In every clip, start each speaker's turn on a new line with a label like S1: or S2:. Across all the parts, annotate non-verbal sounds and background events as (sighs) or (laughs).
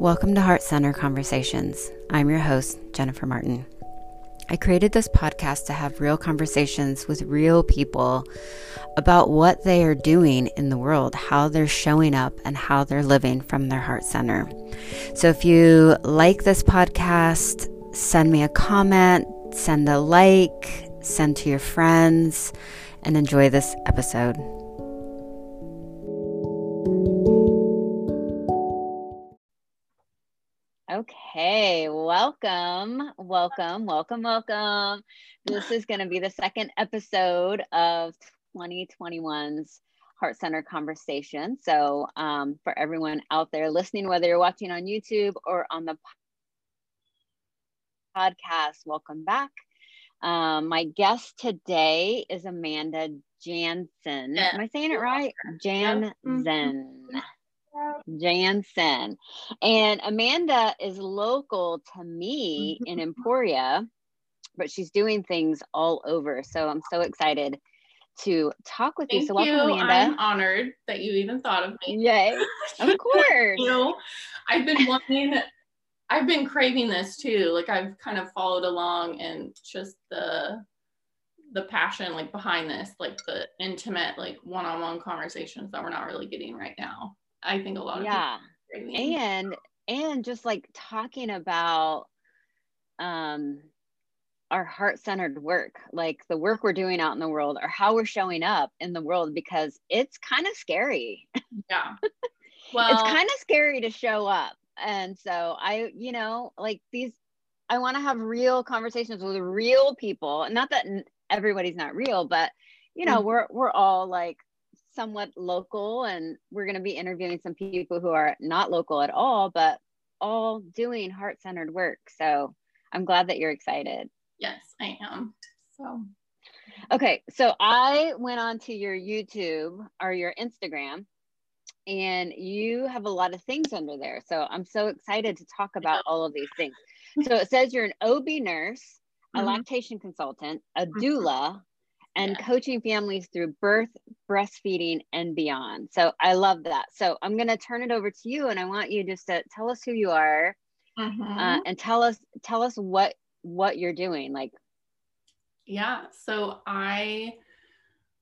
S1: Welcome to Heart Center Conversations. I'm your host, Jennifer Martin. I created this podcast to have real conversations with real people about what they are doing in the world, how they're showing up, and how they're living from their heart center. So if you like this podcast, send me a comment, send a like, send to your friends, and enjoy this episode. Okay, welcome, welcome, welcome, welcome. This is going to be the second episode of 2021's Heart Center Conversation. So, um, for everyone out there listening, whether you're watching on YouTube or on the podcast, welcome back. Um, my guest today is Amanda Jansen. Yeah. Am I saying it right? Jansen. Mm-hmm. Jansen. And Amanda is local to me in mm-hmm. Emporia, but she's doing things all over. So I'm so excited to talk with
S2: Thank
S1: you. So
S2: welcome, you. Amanda. I'm honored that you even thought of me.
S1: Yay. (laughs) Of course.
S2: you know, I've been wanting I've been craving this too. Like I've kind of followed along and just the the passion like behind this, like the intimate, like one-on-one conversations that we're not really getting right now. I think a lot of
S1: yeah, and and just like talking about um our heart-centered work like the work we're doing out in the world or how we're showing up in the world because it's kind of scary. (laughs)
S2: Yeah.
S1: Well it's kind of scary to show up. And so i you know like these i want to have real conversations with real people. Not that everybody's not real but you know mm-hmm. we're we're all like somewhat local and we're going to be interviewing some people who are not local at all but all doing heart-centered work. So i'm glad that you're excited.
S2: Yes i am. So.
S1: Okay so i went on to your youtube or your instagram and you have a lot of things under there. So i'm so excited to talk about all of these things. So it says you're an ob nurse a mm-hmm. lactation consultant a mm-hmm. doula and yeah. coaching families through birth, breastfeeding, and beyond. So I love that. So I'm going to turn it over to you, and I want you just to tell us who you are, mm-hmm. uh, and tell us tell us what what you're doing. Like,
S2: yeah. So I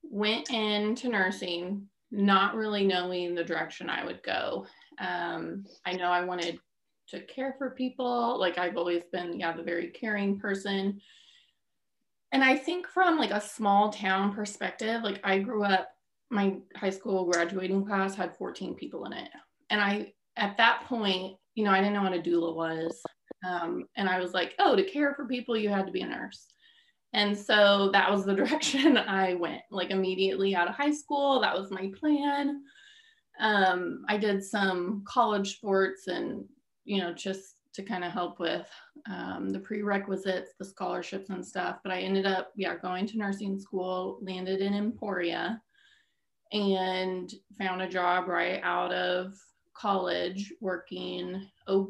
S2: went into nursing, not really knowing the direction I would go. Um, I know I wanted to care for people. Like I've always been, yeah, the very caring person and I think from like a small town perspective, like I grew up, my high school graduating class had 14 people in it. And I, at that point, you know, I didn't know what a doula was. Um, and I was like, oh, to care for people, you had to be a nurse. And so that was the (laughs) direction I went, like immediately out of high school. That was my plan. Um, I did some college sports and, you know, just to kind of help with um, the prerequisites, the scholarships and stuff. But I ended up, yeah, going to nursing school, landed in Emporia, and found a job right out of college working OB,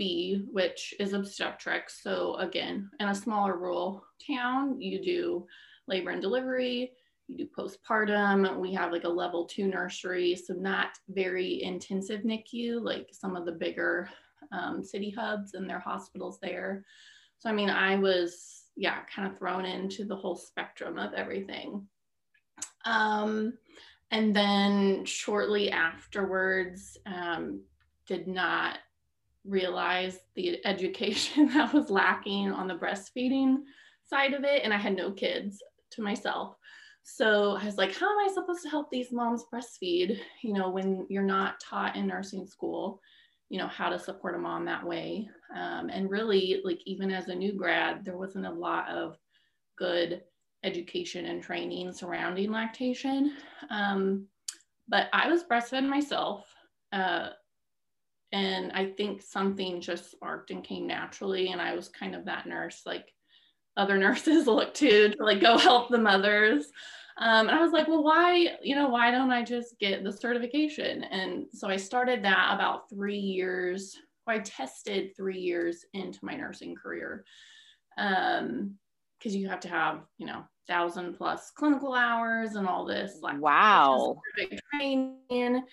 S2: which is obstetrics. So again, in a smaller rural town, you do labor and delivery, you do postpartum. We have like a level two nursery, so not very intensive NICU, like some of the bigger um, city hubs and their hospitals there. So, I mean, I was, yeah, kind of thrown into the whole spectrum of everything. Um, and then shortly afterwards, um, did not realize the education (laughs) that was lacking on the breastfeeding side of it. And I had no kids to myself. So I was like, how am I supposed to help these moms breastfeed, you know, when you're not taught in nursing school? You know how to support a mom that way. Um, and really like even as a new grad there wasn't a lot of good education and training surrounding lactation. Um, but i was breastfed myself uh, and i think something just sparked and came naturally and i was kind of that nurse like other (laughs) nurses look to to like go help the mothers um, and I was like, well, why, you know, why don't I just get the certification? And so I started that about three years. I tested three years into my nursing career. Um, because you have to have, you know, thousand plus clinical hours and all this
S1: like wow
S2: training.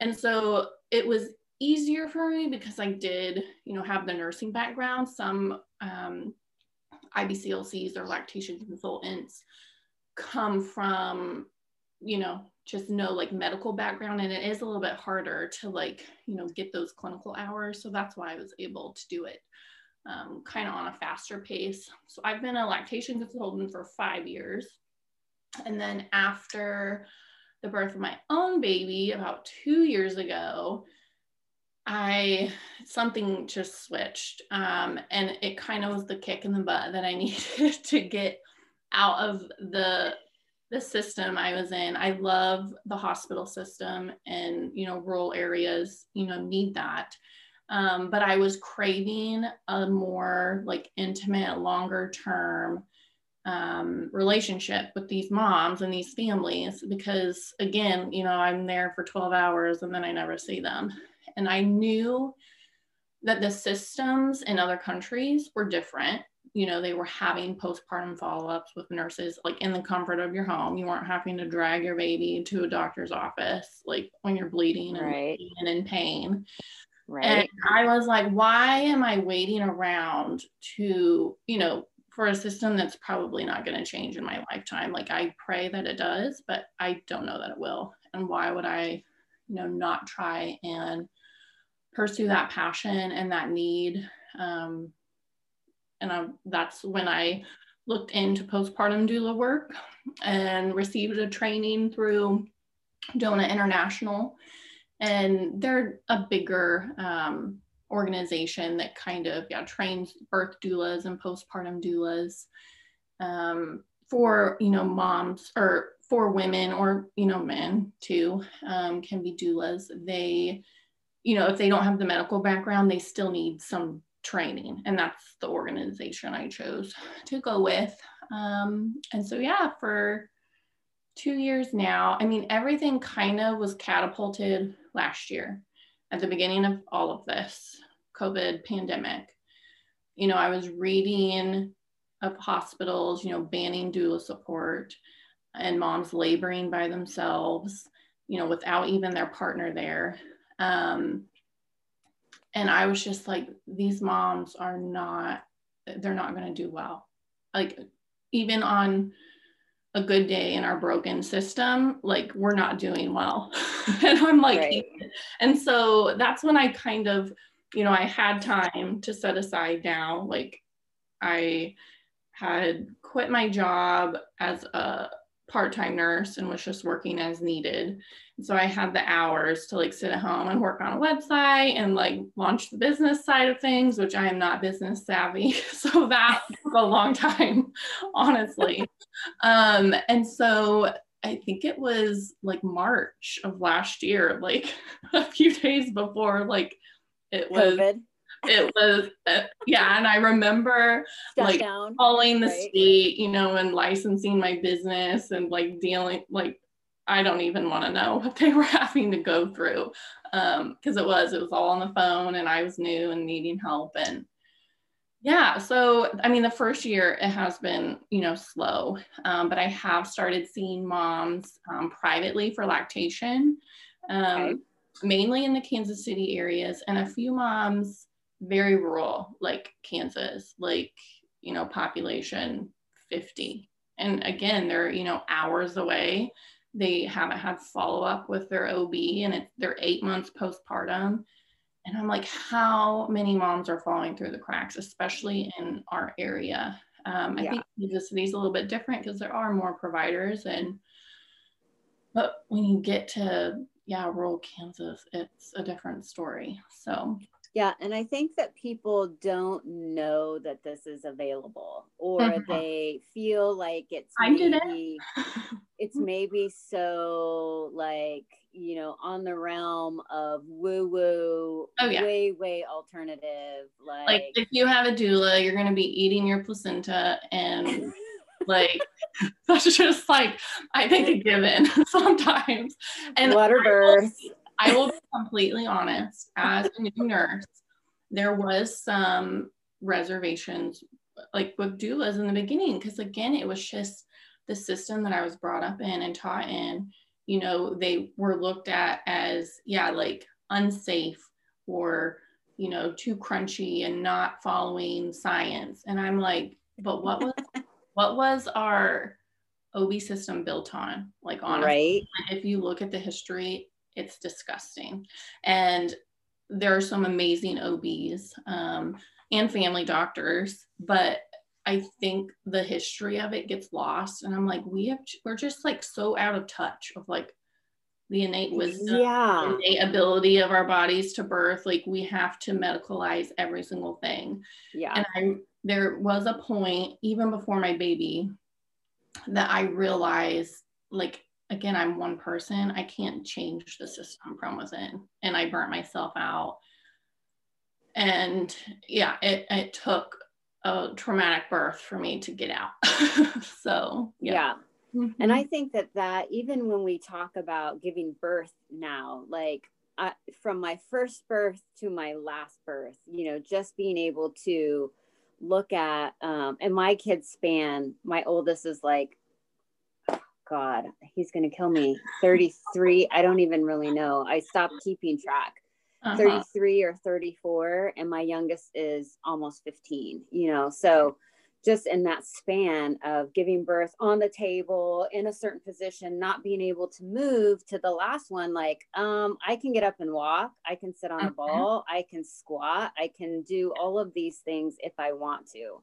S2: And so it was easier for me because I did, you know, have the nursing background. Some um, IBCLCs or lactation consultants come from, you know, just no like medical background and it is a little bit harder to like, you know, get those clinical hours. So that's why I was able to do it um, kind of on a faster pace. So I've been a lactation consultant for five years. And then after the birth of my own baby about two years ago, I something just switched, um, and it kind of was the kick in the butt that I (laughs) needed to get out of the the system I was in. I love the hospital system, and you know, rural areas, you know, need that. Um, but I was craving a more like intimate, longer term um, relationship with these moms and these families because again you know i'm there for 12 hours and then i never see them and I knew that the systems in other countries were different. You know, they were having postpartum follow ups with nurses, like in the comfort of your home. You weren't having to drag your baby to a doctor's office, like when you're bleeding and, right. and in pain. Right. And I was like, why am I waiting around to, you know, for a system that's probably not going to change in my lifetime? Like, I pray that it does, but I don't know that it will. And why would I, you know, not try and pursue that passion and that need. Um, and I, that's when I looked into postpartum doula work and received a training through DONA International. And they're a bigger um, organization that kind of yeah, trains birth doulas and postpartum doulas um, for you know moms or for women or you know men too um, can be doulas. They you know, if they don't have the medical background, they still need some training. And that's the organization I chose to go with. Um, and so, yeah, for two years now, I mean, everything kind of was catapulted last year at the beginning of all of this COVID pandemic. You know, I was reading of hospitals, you know, banning doula support and moms laboring by themselves, you know, without even their partner there. Um, and I was just like, these moms are not, they're not going to do well. Like, even on a good day in our broken system, like, we're not doing well. (laughs) and I'm like, right. and so that's when I kind of, you know, I had time to set aside now. Like, I had quit my job as a part-time nurse and was just working as needed. And so I had the hours to like sit at home and work on a website and like launch the business side of things, which I am not business savvy. (laughs) So that took a long time, (laughs) honestly. Um, and so I think it was like March of last year, like (laughs) a few days before like it was COVID it was uh, yeah and i remember like down, calling the right? state you know and licensing my business and like dealing like i don't even want to know what they (laughs) were having to go through um because it was it was all on the phone and i was new and needing help and yeah so i mean the first year it has been you know slow um, but i have started seeing moms um, privately for lactation um, okay. mainly in the kansas city areas and a few moms very rural, like Kansas, like, you know, population 50. And again, they're, you know, hours away. They haven't had follow up with their OB and it, they're eight months postpartum. And I'm like, how many moms are falling through the cracks, especially in our area? Um, I yeah. think Kansas City is a little bit different because there are more providers. And, but when you get to, yeah, rural Kansas, it's a different story. So,
S1: yeah, and I think that people don't know that this is available or mm-hmm. they feel like it's I maybe (laughs) it's maybe so like, you know, on the realm of woo woo, oh, yeah. way way alternative like
S2: Like if you have a doula, you're going to be eating your placenta and (laughs) like (laughs) that's just like I think a given sometimes. And water birth. I will be completely honest, as a new nurse, there was some reservations like with doulas in the beginning, because again, it was just the system that I was brought up in and taught in. You know, they were looked at as, yeah, like unsafe, or you know too crunchy and not following science and i'm like but what was what was our ob system built on like honestly right. if you look at the history it's disgusting and there are some amazing obs um, and family doctors but I think the history of it gets lost. And I'm like, we have, we're just like so out of touch of like the innate wisdom, yeah. innate ability of our bodies to birth. Like we have to medicalize every single thing. Yeah. And I, there was a point even before my baby that I realized like, again, I'm one person. I can't change the system from within. And I burnt myself out. And yeah, it, it took a traumatic birth for me to get out. (laughs) so, yeah. yeah.
S1: Mm-hmm. And I think that that even when we talk about giving birth now, like I, from my first birth to my last birth, you know, just being able to look at, um, and my kids span, my oldest is like, God, he's going to kill me. 33. I don't even really know. I stopped keeping track uh-huh. 33 or 34 and my youngest is almost 15 you know so just in that span of giving birth on the table in a certain position not being able to move to the last one like um i can get up and walk i can sit on a uh-huh. ball i can squat i can do all of these things if i want to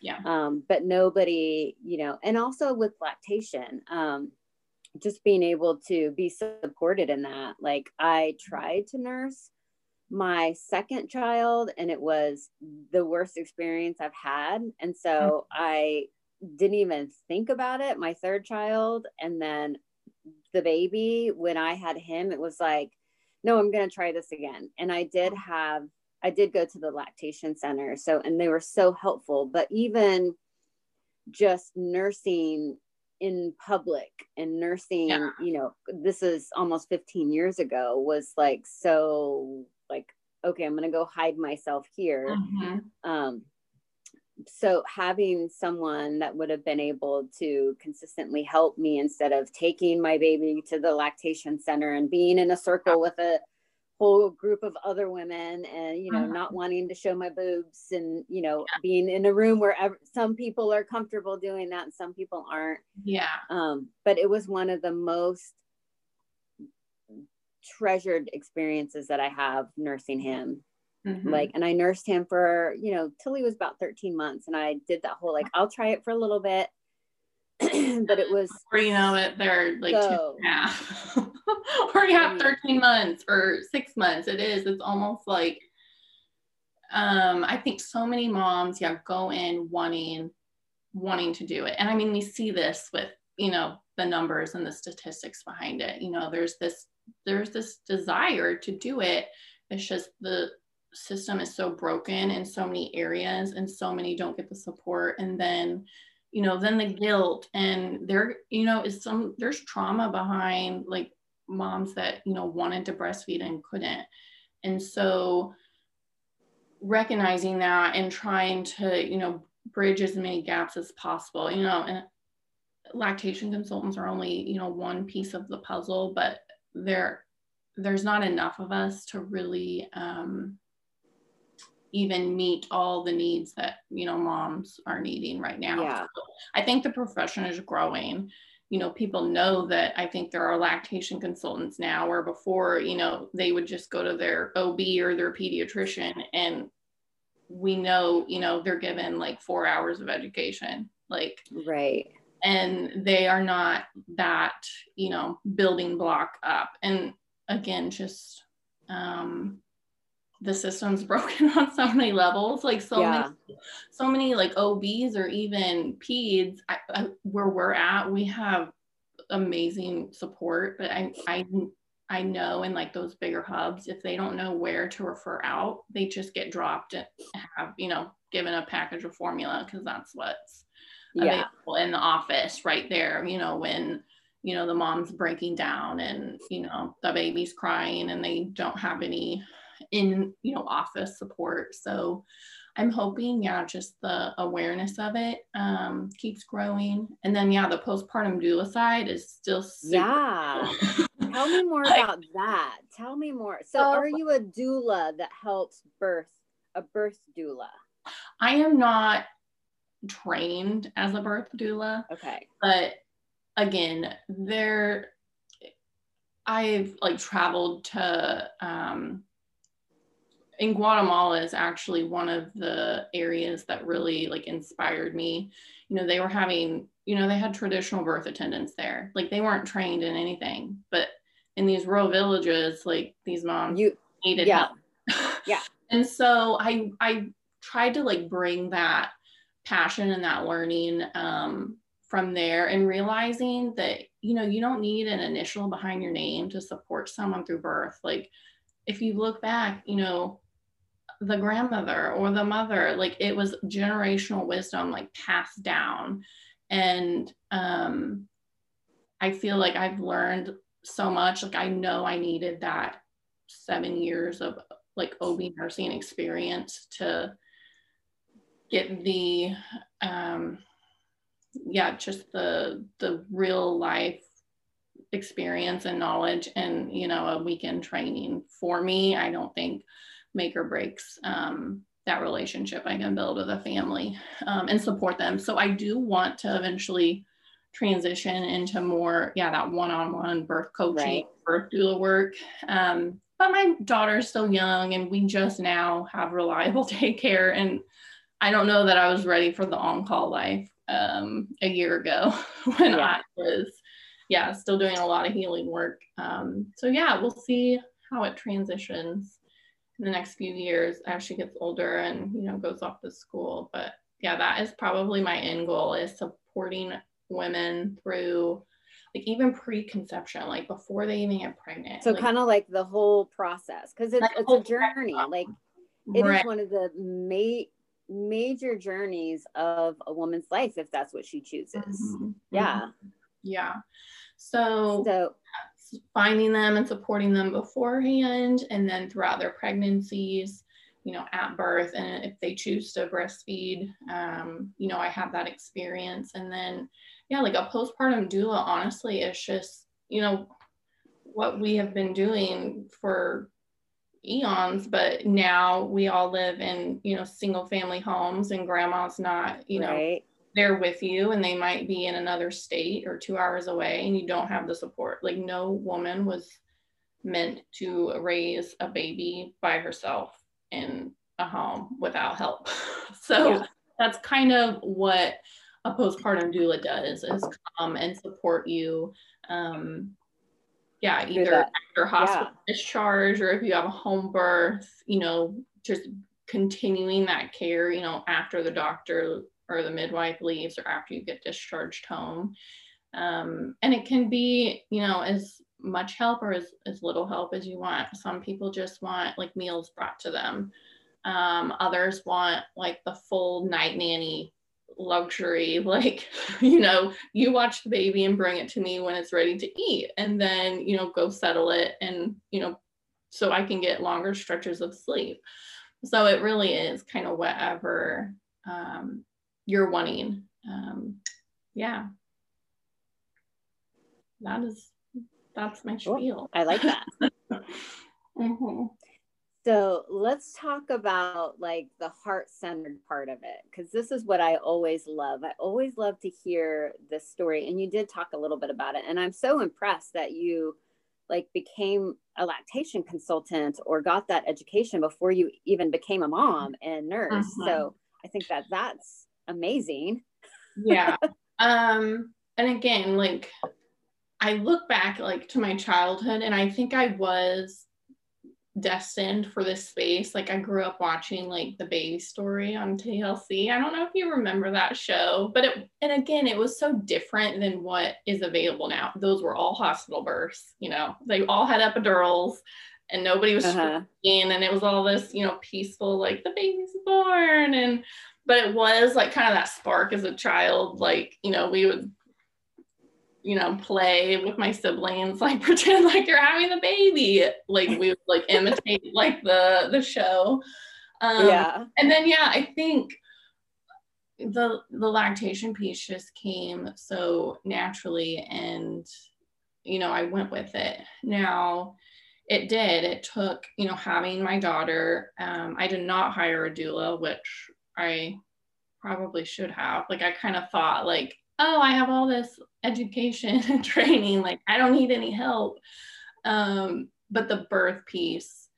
S2: yeah
S1: um but nobody you know and also with lactation um just being able to be supported in that like i tried to nurse my second child and it was the worst experience I've had. And so mm-hmm. I didn't even think about it. My third child and then the baby, when I had him, it was like, no, I'm going to try this again. And I did mm-hmm. have, I did go to the lactation center. So, and they were so helpful. But even just nursing in public and nursing, yeah. you know, this is almost 15 years ago, was like so like okay i'm gonna go hide myself here mm-hmm. um, so having someone that would have been able to consistently help me instead of taking my baby to the lactation center and being in a circle with a whole group of other women and you know mm-hmm. not wanting to show my boobs and you know yeah. being in a room where ev- some people are comfortable doing that and some people aren't
S2: yeah
S1: um but it was one of the most treasured experiences that I have nursing him. Mm-hmm. Like, and I nursed him for, you know, till he was about 13 months. And I did that whole, like, I'll try it for a little bit. (clears throat) but it was,
S2: or you know, it they're like so, two and a half, (laughs) or you have 13 months or six months. It is, it's almost like, um, I think so many moms, yeah, go in wanting, wanting to do it. And I mean, we see this with, you know, the numbers and the statistics behind it. You know, there's this there's this desire to do it. It's just the system is so broken in so many areas and so many don't get the support. And then, you know, then the guilt and there, you know, is some, there's trauma behind like moms that, you know, wanted to breastfeed and couldn't. And so recognizing that and trying to, you know, bridge as many gaps as possible, you know, and lactation consultants are only, you know, one piece of the puzzle, but there there's not enough of us to really um, even meet all the needs that you know moms are needing right now. Yeah. So i think the profession is growing. You know people know that i think there are lactation consultants now where before you know they would just go to their ob or their pediatrician and we know you know they're given like four hours of education like
S1: right.
S2: and they are not that you know building block up. And again just um the system's (laughs) broken on so many levels like so yeah. many so many like obs or even peds I, I, where we're at we have amazing support but i i i know in like those bigger hubs if they don't know where to refer out they just get dropped and have you know given a package of formula because that's what's yeah. available in the office right there, you know, when, you know, the mom's breaking down and, you know, the baby's crying and they don't have any in, you know, office support. So I'm hoping, yeah, just the awareness of it um, keeps growing. And then, yeah, the postpartum doula side is still
S1: yeah. Tell me more (laughs) about that. Tell me more. So, um, are you a doula that helps birth a birth doula?
S2: I am not trained as a birth doula.
S1: Okay.
S2: But again, there I've like traveled to um in Guatemala is actually one of the areas that really like inspired me. You know, they were having, you know, they had traditional birth attendants there. Like they weren't trained in anything, but in these rural villages, like these moms you, needed
S1: yeah.
S2: help.
S1: yeah. (laughs)
S2: And so I I tried to like bring that passion and that learning um, from there and realizing that you know you don't need an initial behind your name to support someone through birth like if you look back you know the grandmother or the mother like it was generational wisdom like passed down. And um i feel like i've learned so much. Like i know i needed that seven years of like ob nursing experience to get the um yeah just the the real life experience and knowledge and you know a weekend training for me. I don't think make or breaks um, that relationship i can build with a family um, and support them so i do want to eventually transition into more yeah that one-on-one birth coaching right. birth doula work um, but my daughter's still young and we just now have reliable (laughs) daycare and I don't know that I was ready for the on-call life um, a year ago (laughs) when yeah. I was, yeah, still doing a lot of healing work. Um, so yeah, we'll see how it transitions in the next few years as she gets older and you know goes off to school. But yeah, that is probably my end goal is supporting women through like even preconception, like before they even get pregnant.
S1: So
S2: like,
S1: kind of like the whole process, because it's, it's a journey. Like it right. is one of the main major journeys of a woman's life if that's what she chooses. Mm-hmm. Yeah.
S2: Mm-hmm. Yeah. So,
S1: so
S2: finding them and supporting them beforehand and then throughout their pregnancies, you know, at birth. And if they choose to breastfeed, um, you know, I have that experience. And then, yeah, like a postpartum doula, honestly, it's just, you know, what we have been doing for eons but now we all live in you know single family homes and grandma's not you know right. There with you and they might be in another state or two hours away and you don't have the support like no woman was meant to raise a baby by herself in a home without help (laughs) so yeah. that's kind of what a postpartum doula does is come and support you um, yeah either after hospital yeah. discharge or if you have a home birth you know just continuing that care you know after the doctor or the midwife leaves or after you get discharged home. Um, and it can be you know as much help or as, as little help as you want. Some people just want like meals brought to them. Um, others want like the full night nanny luxury (laughs) like you know you watch the baby and bring it to me when it's ready to eat and then you know go settle it and you know so i can get longer stretches of sleep. So it really is kind of whatever um, you're wanting um, yeah that is that's my spiel
S1: i like that (laughs) mm-hmm. So let's talk about like the heart centered part of it, because this is what I always love. I always love to hear this story. And you did talk a little bit about it. And I'm so impressed that you like became a lactation consultant or got that education before you even became a mom and nurse. Uh-huh. So I think that that's amazing.
S2: yeah. Um, and again, like I look back like to my childhood and I think I was destined for this space. Like I grew up watching like the baby story on TLC. I don't know if you remember that show, but it and again it was so different than what is available now. Those were all hospital births, you know. They all had epidurals and nobody was uh-huh. and it was all this, you know, peaceful like the baby's born and but it was like kind of that spark as a child like, you know, we would you know, play with my siblings, (laughs) like pretend like you're having a baby. Like we would like imitate (laughs) like the the show.
S1: Um, yeah.
S2: And then yeah, I think the the lactation piece just came so naturally and you know, I went with it. Now, it did. It took, you know, having my daughter. Um, I did not hire a doula, which I probably should have. Like, I kind of thought, like, oh, I have all this education (laughs) and training. Like, I don't need any help. Um, but the birth piece,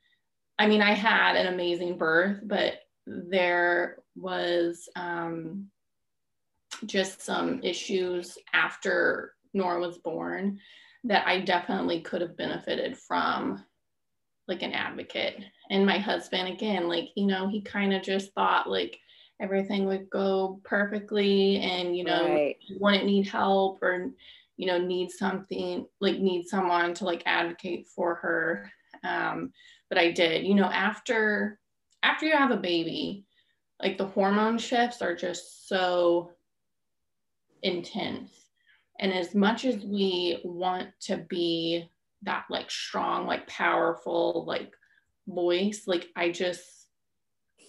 S2: I mean, I had an amazing birth, but there was um, just some issues after Nora was born that I definitely could have benefited from like an advocate. And my husband, again, like, you know, he kind of just thought like everything would go perfectly and, you know, right. wouldn't need help or, you know, need something, like need someone to like advocate for her. Um, but I did, you know, after after you have a baby, like the hormone shifts are just so intense and as much as we want to be that like strong like powerful like voice like i just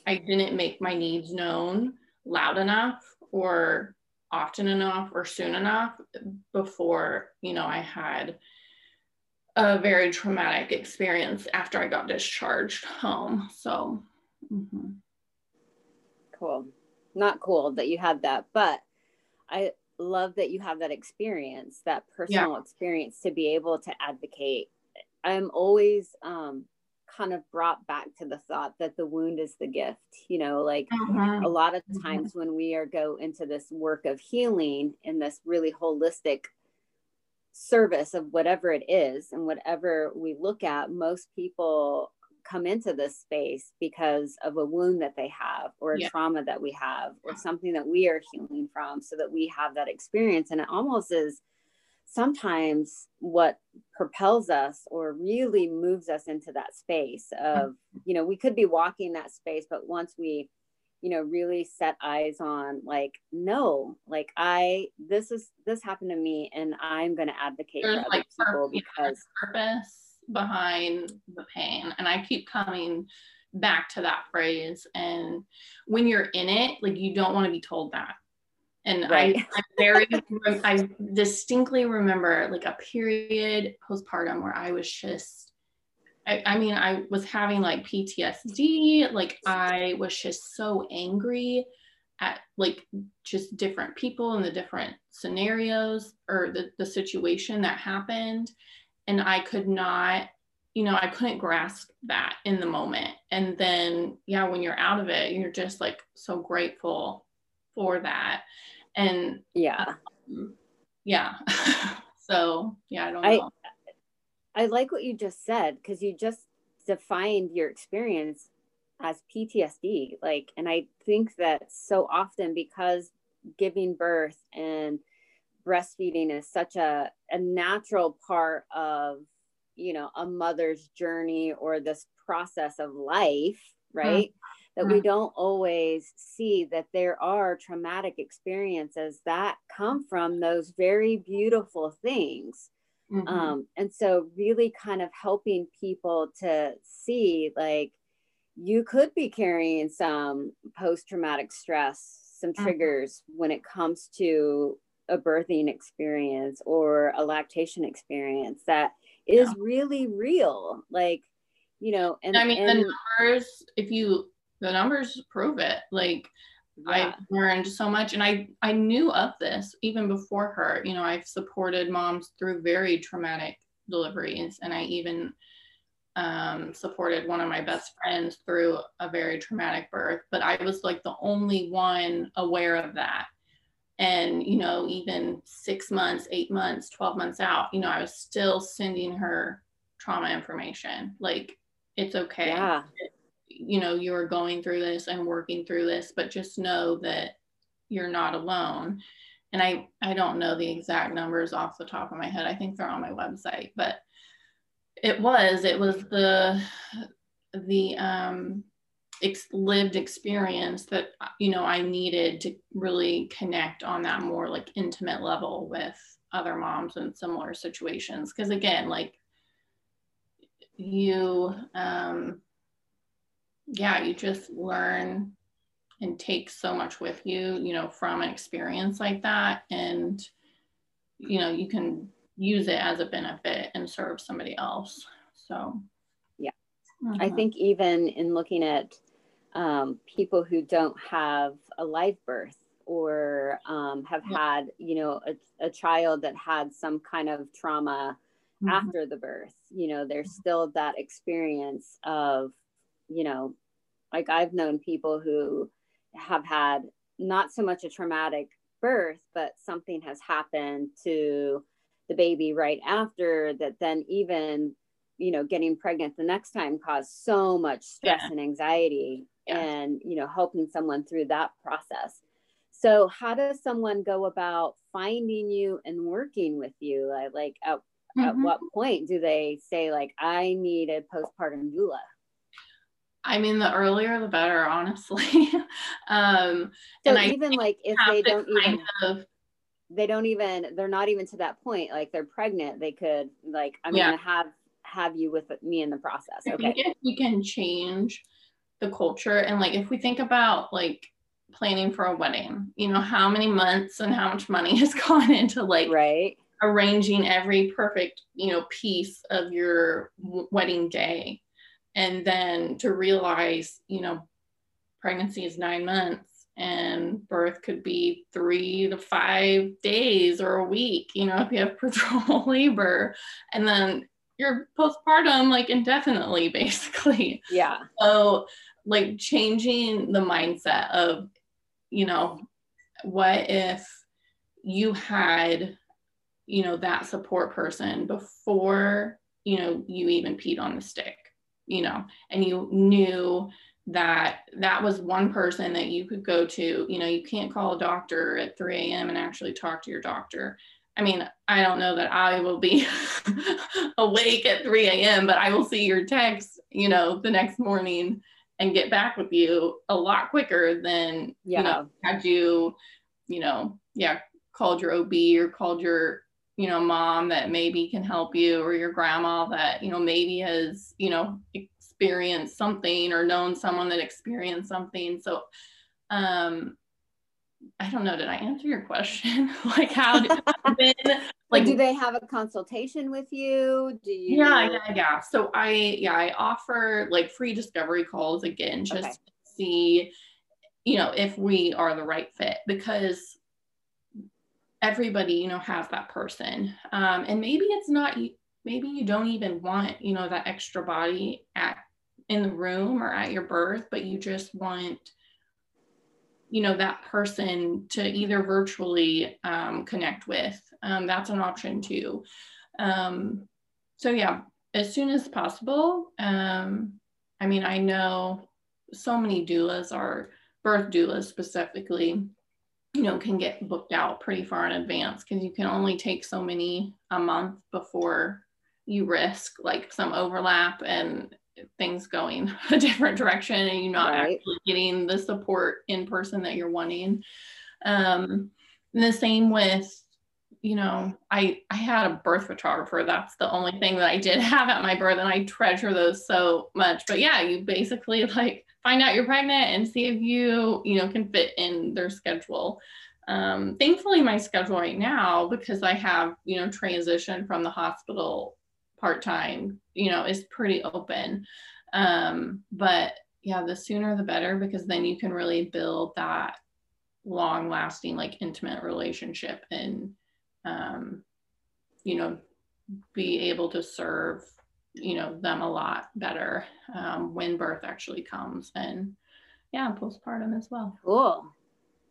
S2: i didn't make my needs known loud enough or often enough or soon enough before you know i had a very traumatic experience after i got discharged home so mm-hmm.
S1: cool not cool that you had that but i love that you have that experience, that personal yeah. experience to be able to advocate. I'm always um, kind of brought back to the thought that the wound is the gift. You know, like mm-hmm. a lot of mm-hmm. times when we are go into this work of healing in this really holistic service of whatever it is and whatever we look at, most people come into this space because of a wound that they have or a yeah. trauma that we have or something that we are healing from so that we have that experience and it almost is sometimes what propels us or really moves us into that space of you know we could be walking that space but once we you know really set eyes on like no like i this is this happened to me and i'm going to advocate There's for other like people because
S2: purpose behind the pain. And I keep coming back to that phrase. And when you're in it, like you don't want to be told that. And right. I, I very, I distinctly remember like a period postpartum where I was just, I, I mean, I was having like PTSD. Like I was just so angry at like just different people and the different scenarios or the, the situation that happened and I could not, you know, I couldn't grasp that in the moment. And then, yeah, when you're out of it, you're just like so grateful for that. And
S1: yeah,
S2: um, yeah. (laughs) so yeah, I don't know.
S1: I, I like what you just said because you just defined your experience as PTSD. Like, and I think that so often because giving birth and breastfeeding is such a, a natural part of you know a mother's journey or this process of life right mm-hmm. That we mm-hmm. don't always see that there are traumatic experiences that come from those very beautiful things mm-hmm. um, and so really kind of helping people to see like you could be carrying some post-traumatic stress some mm-hmm. triggers mm-hmm. when it comes to a birthing experience or a lactation experience that is yeah. really real like you know and
S2: i mean
S1: and,
S2: the numbers if you the numbers prove it. Like yeah. i learned so much and i i knew of this even before her. You know i've supported moms through very traumatic deliveries and i even um, supported one of my best friends through a very traumatic birth but i was like the only one aware of that. And you know even six months eight months 12 months out you know i was still sending her trauma information. Like it's okay.
S1: Yeah.
S2: You know you're going through this and working through this but just know that you're not alone. And i i don't know the exact numbers off the top of my head. I think they're on my website but it was it was the the um ex- lived experience that you know I needed to really connect on that more like intimate level with other moms in similar situations. Because again like you um yeah you just learn and take so much with you you know from an experience like that and you know you can use it as a benefit and serve somebody else. So,
S1: yeah. I think even in looking at um, people who don't have a live birth or um, have yeah. had, you know, a, a, child that had some kind of trauma mm-hmm. after the birth, you know, there's still that experience of, you know, like I've known people who have had not so much a traumatic birth, but something has happened to the baby right after that then even you know getting pregnant the next time caused so much stress yeah. and anxiety yeah. and you know helping someone through that process so how does someone go about finding you and working with you like, at, mm-hmm. at what point do they say like i need a postpartum doula
S2: I mean, the earlier the better, honestly. (laughs) um,
S1: so and even like if they don't even of, they don't even they're not even to that point like they're pregnant they could like i'm yeah. gonna have have you with me in the process
S2: okay I think if we can change the culture and like if we think about like planning for a wedding you know how many months and how much money (laughs) has gone into like
S1: right
S2: arranging every perfect you know piece of your wedding day and then to realize you know pregnancy is nine months and birth could be three to five days or a week, you know, if you have (laughs) prodromal labor. And then you're postpartum like indefinitely, (laughs) basically.
S1: Yeah.
S2: So, like, changing the mindset of, you know, what if you had, you know, that support person before, you know, you even peed on the stick, you know, and you knew that that was one person that you could go to. You know, you can't call a doctor at 3 a.m. and actually talk to your doctor. I mean, I don't know that I will be (laughs) awake at 3 a.m., but I will see your text, you know, the next morning and get back with you a lot quicker than, yeah. you know, had you, you know, yeah, called your OB or called your, you know, mom that maybe can help you or your grandma that, you know, maybe has, you know, experienced something or known someone that experienced something. So, um, I don't know. Did I answer your question? (laughs) like, how did
S1: been, like, do they have a consultation with you? Do you?
S2: Yeah, yeah, yeah. So I, yeah, I offer like free discovery calls again, just okay. to see, you know, if we are the right fit because everybody, you know, has that person, um, and maybe it's not. Maybe you don't even want, you know, that extra body at in the room or at your birth, but you just want, you know, that person to either virtually um, connect with. Um, that's an option too. Um, so yeah, as soon as possible. Um, I mean, I know so many doulas are birth doulas specifically you know can get booked out pretty far in advance because you can only take so many a month before you risk like some overlap and things going (laughs) a different direction and you're not right. actually getting the support in person that you're wanting. Um, the same with, you know, I I had a birth photographer. That's the only thing that I did (laughs) have at my birth, and I treasure those so much. But yeah, you basically like find out you're pregnant and see if you you know can fit in their schedule. Um, thankfully, my schedule right now because I have you know transitioned from the hospital part time, you know, is pretty open. Um, but yeah, the sooner the better because then you can really build that long lasting, like intimate relationship and, um, you know, be able to serve, you know, them a lot better um, when birth actually comes and yeah, postpartum as well.
S1: Cool.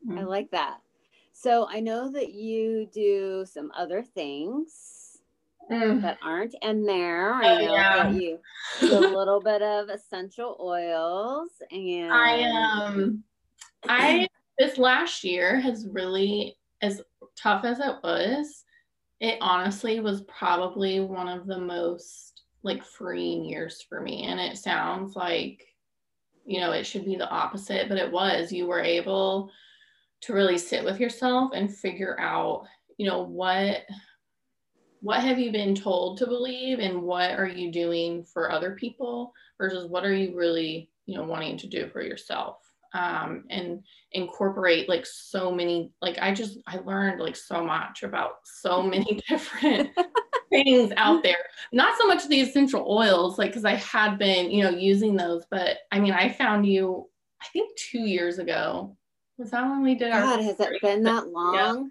S1: Mm-hmm. I like that. So I know that you do some other things mm. that aren't in there. I oh, know yeah. that you do a little bit of essential oils and
S2: I um I this last year has really as tough as it was, it honestly was probably one of the most like freeing years for me. And it sounds like, you know, it should be the opposite, but it was. You were able to really sit with yourself and figure out, you know, what what have you been told to believe and what are you doing for other people versus what are you really you know wanting to do for yourself um, and incorporate like so many like i just i learned like so much about so many (laughs) different things out mm-hmm. there. Not so much the essential oils like because i had been you know using those but i mean i found you i think two years ago. Was that when we did
S1: our God, has it been that long?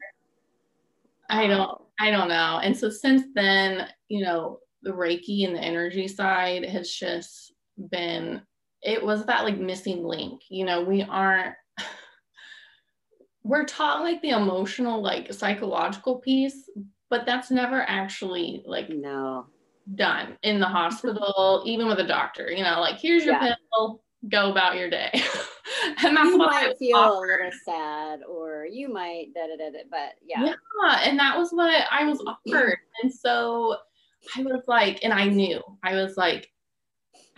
S1: Yeah.
S2: i don't i don't know. And so since then you know the reiki and the energy side has just been it was that like missing link. You know we aren't (sighs) we're taught like the emotional like psychological piece but that's never actually like
S1: no
S2: done in the hospital even with a doctor you know like here's your yeah. pill go about your day (laughs)
S1: and that's you might feel offered. a little sad or you might da, da, da, da, but yeah
S2: yeah and that was what i was offered and so i was like and i knew i was like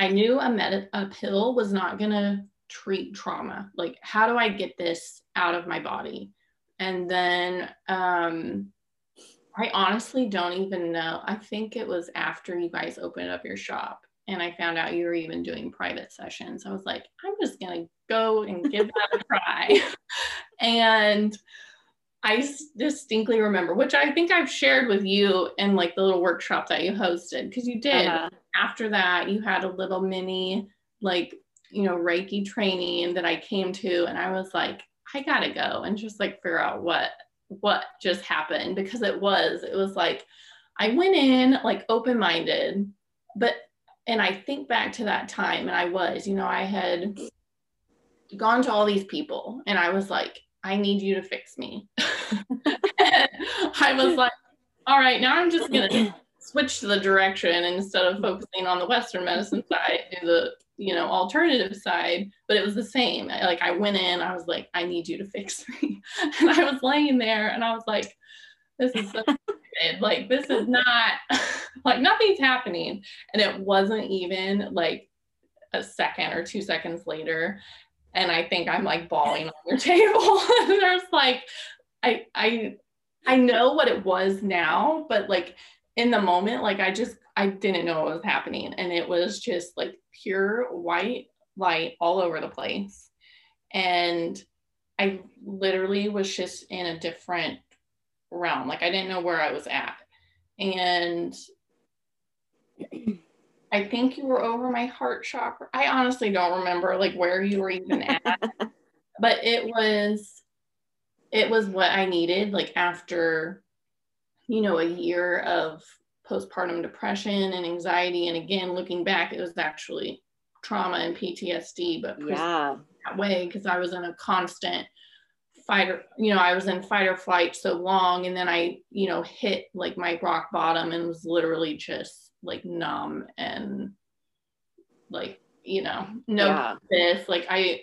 S2: I knew a med- a pill was not going to treat trauma. Like, how do I get this out of my body? And then um, I honestly don't even know. I think it was after you guys opened up your shop and I found out you were even doing private sessions. I was like, I'm just going to go and give that a try. (laughs) and I distinctly remember, which I think I've shared with you in like the little workshop that you hosted, because you did. Uh-huh. After that, you had a little mini, like, you know, Reiki training that I came to, and I was like, I gotta go and just like figure out what what just happened because it was it was like I went in like open minded, but and I think back to that time, and I was, you know, I had gone to all these people, and I was like, I need you to fix me. (laughs) I was like, all right, now I'm just going to (clears throat) switch to the direction instead of focusing on the Western medicine side, do the, you know, alternative side. But it was the same. Like I went in, I was like, I need you to fix (laughs) me. And I was laying there and I was like, this is so (laughs) stupid. Like, this is not, (laughs) like, nothing's happening. And it wasn't even like a second or two seconds later and I think I'm like bawling on your table. and there's like, I I I know what it was now, but like in the moment, like I just I didn't know what was happening. And it was just like pure white light all over the place. And I literally was just in a different realm. Like I didn't know where I was at. And I think you were over my heart chakra. I honestly don't remember like where you were even at, (laughs) but it was it was what I needed like after you know a year of postpartum depression and anxiety. And again looking back it was actually trauma and PTSD but
S1: yeah.
S2: that way because I was in a constant fight or you know I was in fight or flight so long and then I you know hit like my rock bottom and was literally just like numb and like you know no yeah. this like i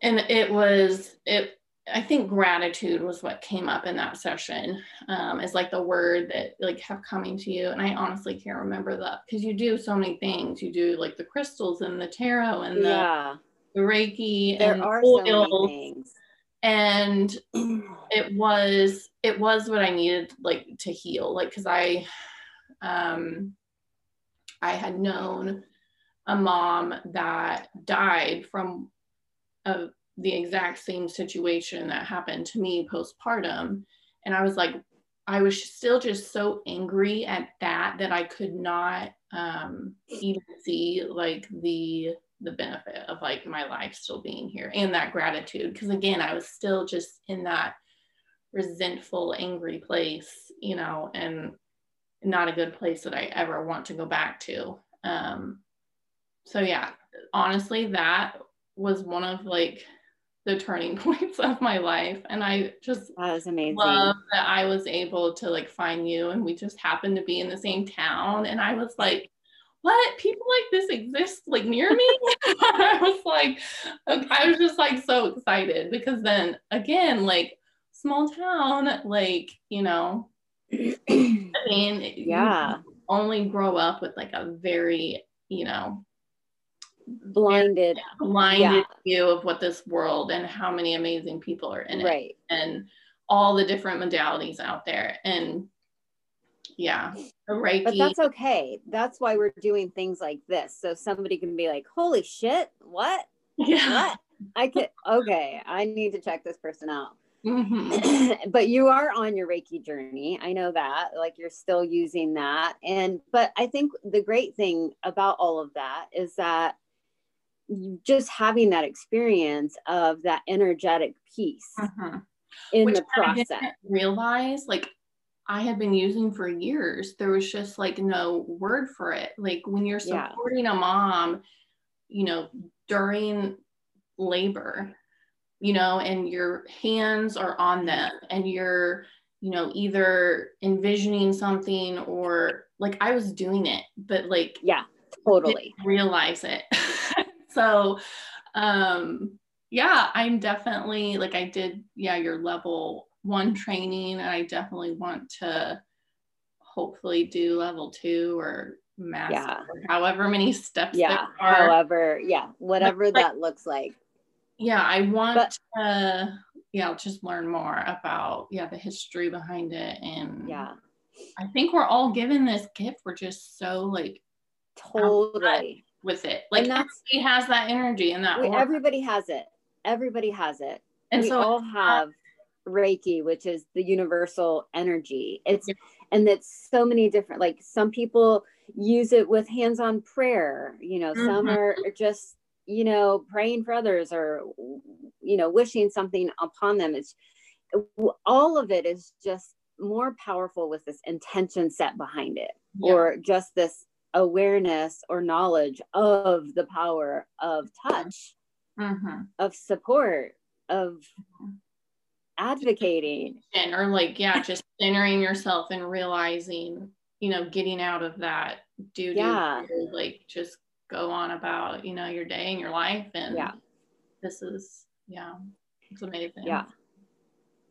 S2: and it was it i think gratitude was what came up in that session um is like the word that like kept coming to you and i honestly can't remember that because you do so many things you do like the crystals and the tarot and the,
S1: yeah.
S2: the reiki
S1: there
S2: and
S1: are oils. so
S2: and (clears throat) it was it was what i needed like to heal like because i um, I had known a mom that died from a, the exact same situation that happened to me postpartum. And I was like, I was still just so angry at that that I could not um, even see like the the benefit of like my life still being here and that gratitude because again I was still just in that resentful angry place you know and not a good place that I ever want to go back to. Um, so yeah, honestly, that was one of like the turning (laughs) points of my life. And I just
S1: that was amazing.
S2: love that I was able to like find you and we just happened to be in the same town. And I was like, what people like this exist like near me (laughs) i was like um, i was just like so excited because then again like small town like you know I mean,
S1: yeah,
S2: only grow up with like a very, you know,
S1: blinded,
S2: blinded yeah. view of what this world and how many amazing people are in it,
S1: right?
S2: And all the different modalities out there, and yeah, Reiki.
S1: But that's okay. That's why we're doing things like this, so somebody can be like, "Holy shit, what?" yeah. what? I could okay, I need to check this person out. (clears throat) Mm-hmm. but you are on your Reiki journey. I know that. Like you're still using that. And but I think the great thing about all of that is that just having that experience of that energetic piece mm-hmm. in Which the process. I
S2: realize like I had been using for years. There was just like no word for it. Like when you're supporting yeah. a mom, you know, during labor, you know, and your hands are on them and you're, you know, either envisioning something or like I was doing it, but like,
S1: yeah, totally
S2: realize it. (laughs) so, um, yeah, I'm definitely like I did, yeah, your level one training, and I definitely want to hopefully do level two or master, yeah. or however many steps.
S1: Yeah, however, yeah, whatever but, that looks like
S2: yeah i want but, to yeah just learn more about yeah the history behind it and
S1: yeah
S2: i think we're all given this gift we're just so like
S1: totally
S2: with it like he has that energy and that
S1: we, everybody has it everybody has it and we so all have reiki which is the universal energy it's yeah. and that's so many different like some people use it with hands-on prayer you know mm-hmm. some are just you know praying for others or you know wishing something upon them it's all of it is just more powerful with this intention set behind it yeah. or just this awareness or knowledge of the power of touch mm-hmm. of support of advocating
S2: or like yeah just centering yourself and realizing you know getting out of that duty yeah. like just go on about you know your day and your life and
S1: yeah
S2: this is yeah it's amazing
S1: yeah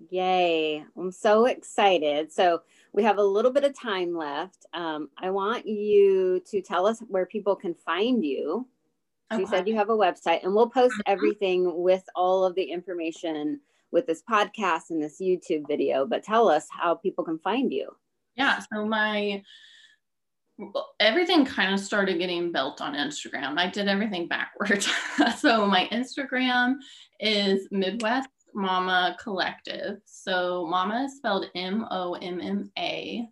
S1: yay i'm so excited so we have a little bit of time left um, i want you to tell us where people can find you okay. you said you have a website and we'll post mm-hmm. everything with all of the information with this podcast and this youtube video but tell us how people can find you
S2: yeah so my everything kind of started getting built on Instagram. I did everything backwards. (laughs) so my Instagram is Midwest Momma Collective. So Mama is spelled M O M M A.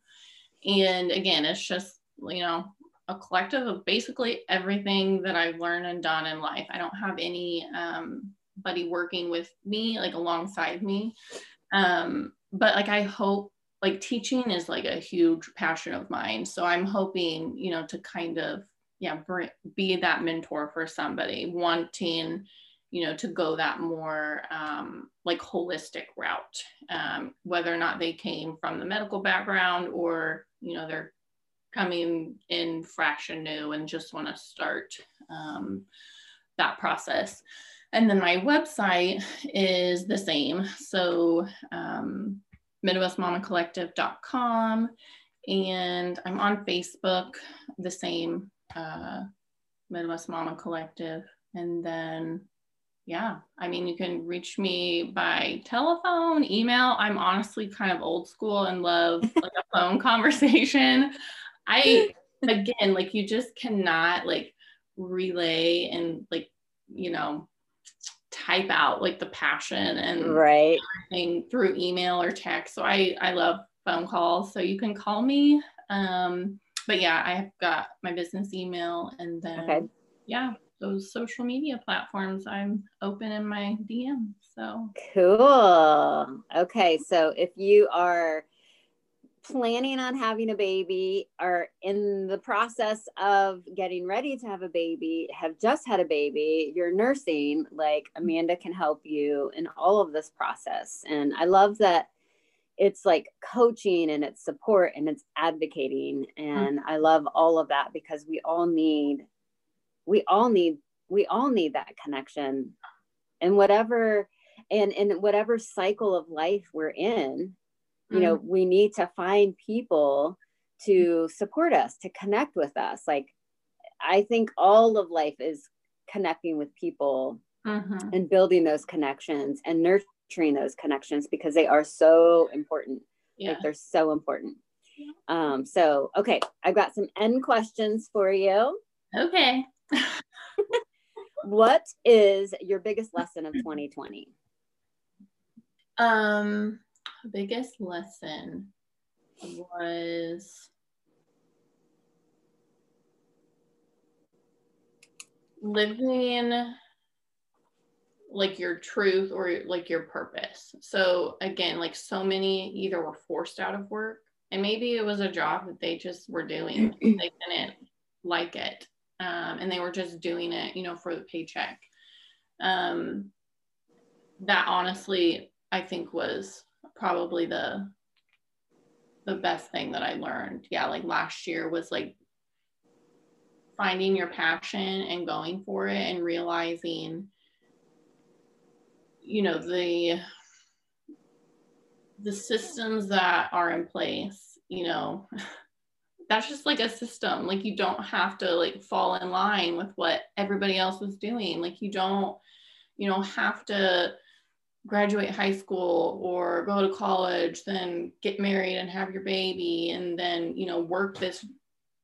S2: And again, it's just, you know, a collective of basically everything that I've learned and done in life. I don't have any um, buddy working with me, like alongside me. Um, but like I hope like teaching is like a huge passion of mine. So I'm hoping, you know, to kind of, yeah, be that mentor for somebody wanting, you know, to go that more um, like holistic route, um, whether or not they came from the medical background or, you know, they're coming in fresh and new and just want to start um, that process. And then my website is the same. So um, MidwestMommaCollective.com. And I'm on Facebook, the same uh, Midwest Momma Collective. And then, yeah, I mean, you can reach me by telephone, email. I'm honestly kind of old school and love (laughs) like a phone conversation. I, (laughs) again, like you just cannot like relay and like, you know, type out like the passion and
S1: right
S2: through email or text. So I I love phone calls. So you can call me. Um, but yeah, I've got my business email and then okay. yeah, those social media platforms I'm open in my DM. So
S1: cool. Okay, so if you are planning on having a baby are in the process of getting ready to have a baby, have just had a baby, you're nursing, like Amanda can help you in all of this process. And I love that it's like coaching and it's support and it's advocating. And mm-hmm. I love all of that because we all need, we all need, we all need that connection. And whatever, and in whatever cycle of life we're in, you know mm-hmm. we need to find people to support us to connect with us like i think all of life is connecting with people mm-hmm. and building those connections and nurturing those connections because they are so important yeah. like they're so important um so okay i've got some end questions for you
S2: okay (laughs)
S1: what is your biggest lesson of 2020?
S2: Um, biggest lesson was living like your truth or like your purpose. So again, like so many either were forced out of work and maybe it was a job that they just were doing. they didn't like it. Um, and they were just doing it, you know, for the paycheck. Um, that honestly, I think was probably the the best thing that I learned. Yeah, like last year was like finding your passion and going for it and realizing you know the the systems that are in place you know (laughs) that's just like a system. Like you don't have to like fall in line with what everybody else was doing. Like you don't you know have to graduate high school or go to college then get married and have your baby and then you know work this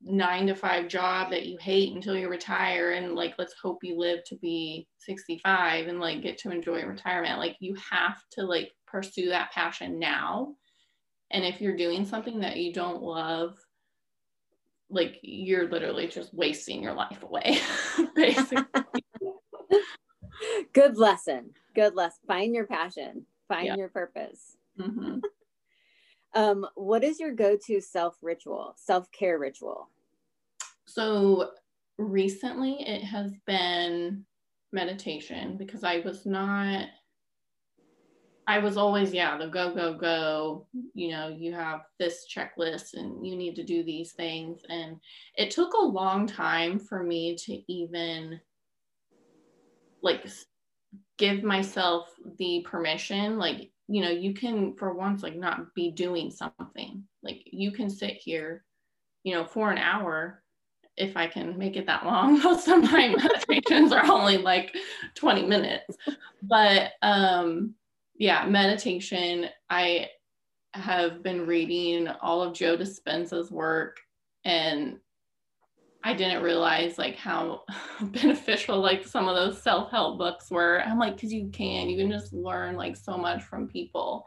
S2: nine to five job that you hate until you retire and like let's hope you live to be 65 and like get to enjoy retirement. Like you have to like pursue that passion now. And if you're doing something that you don't love like you're literally just wasting your life away (laughs) basically (laughs)
S1: good lesson good lesson find your passion find yeah. your purpose mm-hmm. (laughs) Um, what is your go-to self ritual, self-care ritual?
S2: So recently it has been meditation because I was not I was always, yeah, the go, go, go. You know, you have this checklist and you need to do these things. And it took a long time for me to even like give myself the permission, like, you know, you can for once like not be doing something. Like you can sit here, you know, for an hour if I can make it that long. (laughs) Most of my (laughs) meditations are only like 20 minutes. But um yeah, meditation, I have been reading all of Joe Dispenza's work and I didn't realize like how (laughs) beneficial like some of those self-help books were. I'm like, because you can, you can just learn like so much from people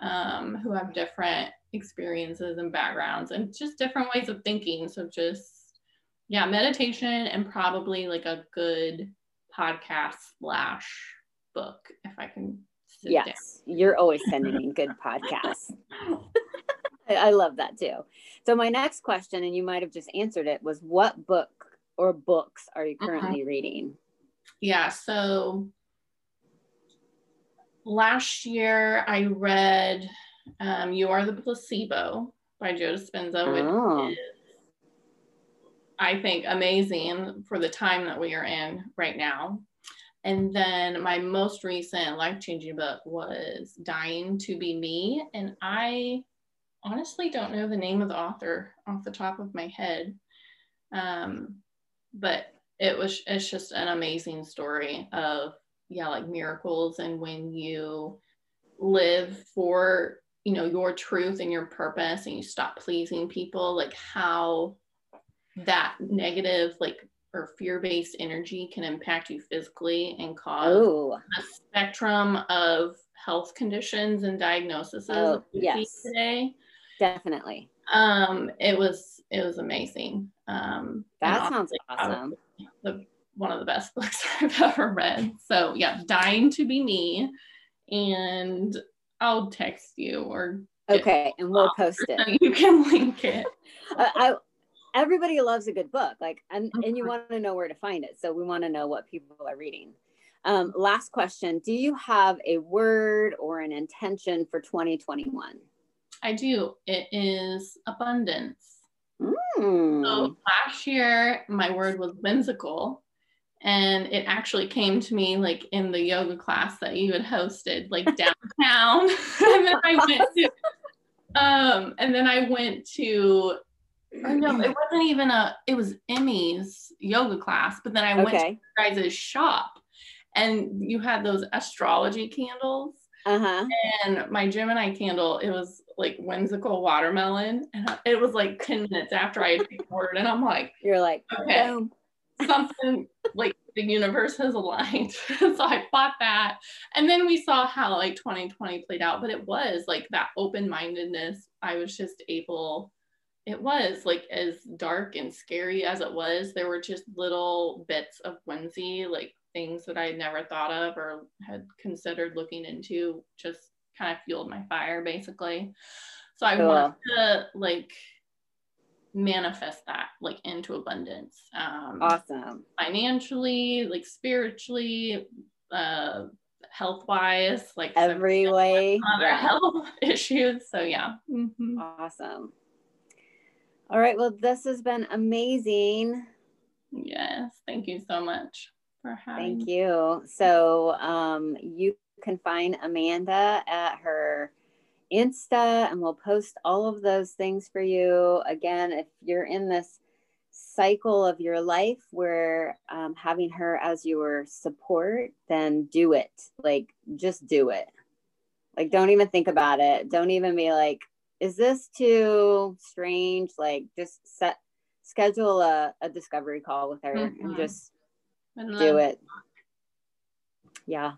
S2: um, who have different experiences and backgrounds and just different ways of thinking. So just yeah, meditation and probably like a good podcast slash book if I can.
S1: Yes, you're always sending in good podcasts. (laughs) I love that too. So my next question, and you might have just answered it, was what book or books are you currently uh-huh. reading?
S2: Yeah, so last year I read um, You Are the Placebo by Joe Dispenza, which oh. is I think amazing for the time that we are in right now. And then my most recent life changing book was Dying to Be Me. And I honestly don't know the name of the author off the top of my head. Um, but it was it's just an amazing story of yeah like miracles and when you live for you know your truth and your purpose and you stop pleasing people like how that negative like or fear-based energy can impact you physically and cause Ooh. a spectrum of health conditions and diagnoses
S1: oh, yes.
S2: today.
S1: Definitely.
S2: Um it was it was amazing. Um
S1: that sounds awesome.
S2: the one of the best (laughs) books i've ever read. So yeah dying to be me and i'll text you or
S1: okay and we'll post it. (laughs)
S2: you can link it.
S1: Uh, I, everybody loves a good book like and, and you want to know where to find it so we want to know what people are reading um, last question do you have a word or an intention for 2021
S2: I do. It is abundance.
S1: Mm.
S2: So last year, my word was whimsical. And it actually came to me like in the yoga class that you had hosted, like (laughs) downtown. (laughs) and then I went to, um, and then I went to, no, it (clears throat) wasn't even a, it was Emmy's yoga class, but then I went okay. to your guys' shop and you had those astrology candles.
S1: Uh-huh.
S2: And my Gemini candle, it was like whimsical watermelon. And it was like 10 minutes after I had (laughs) picked word. And I'm like,
S1: You're like,
S2: okay, something like the universe has aligned. (laughs) so I bought that. And then we saw how like 2020 played out, but it was like that open mindedness. I was just able, it was like as dark and scary as it was, there were just little bits of whimsy, like things that I had never thought of or had considered looking into, just kind of fueled my fire basically. So I cool. want to like manifest that like into abundance
S1: um awesome
S2: financially like spiritually uh health wise like
S1: every way
S2: other yeah. health (laughs) issues so yeah
S1: mm-hmm. awesome all right well this has been amazing
S2: yes thank you so much for having
S1: thank you so um you can find amanda at her Insta, and we'll post all of those things for you. Again, if you're in this cycle of your life where um, having her as your support, then do it. Like, just do it. Like, don't even think about it. Don't even be like, is this too strange? Like, just set, schedule a, a discovery call with her mm-hmm. and just do it. Yeah.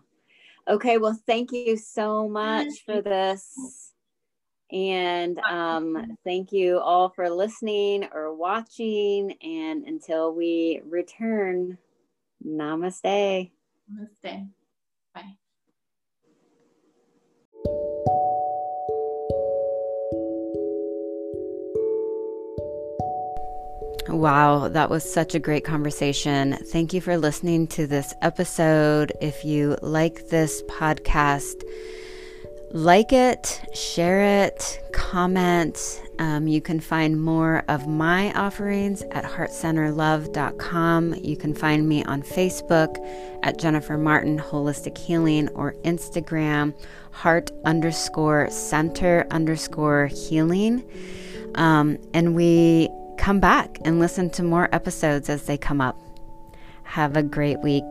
S1: Okay, well, thank you so much for this. And um, thank you all for listening or watching. And until we return, namaste.
S2: Namaste. Bye.
S3: Wow, that was such a great conversation. Thank you for listening to this episode. If you like this podcast, like it, share it, comment. Um, you can find more of my offerings at heartcenterlove.com. You can find me on Facebook at Jennifer Martin Holistic Healing or Instagram heart underscore center underscore healing. Um, and we come back and listen to more episodes as they come up. Have a great week.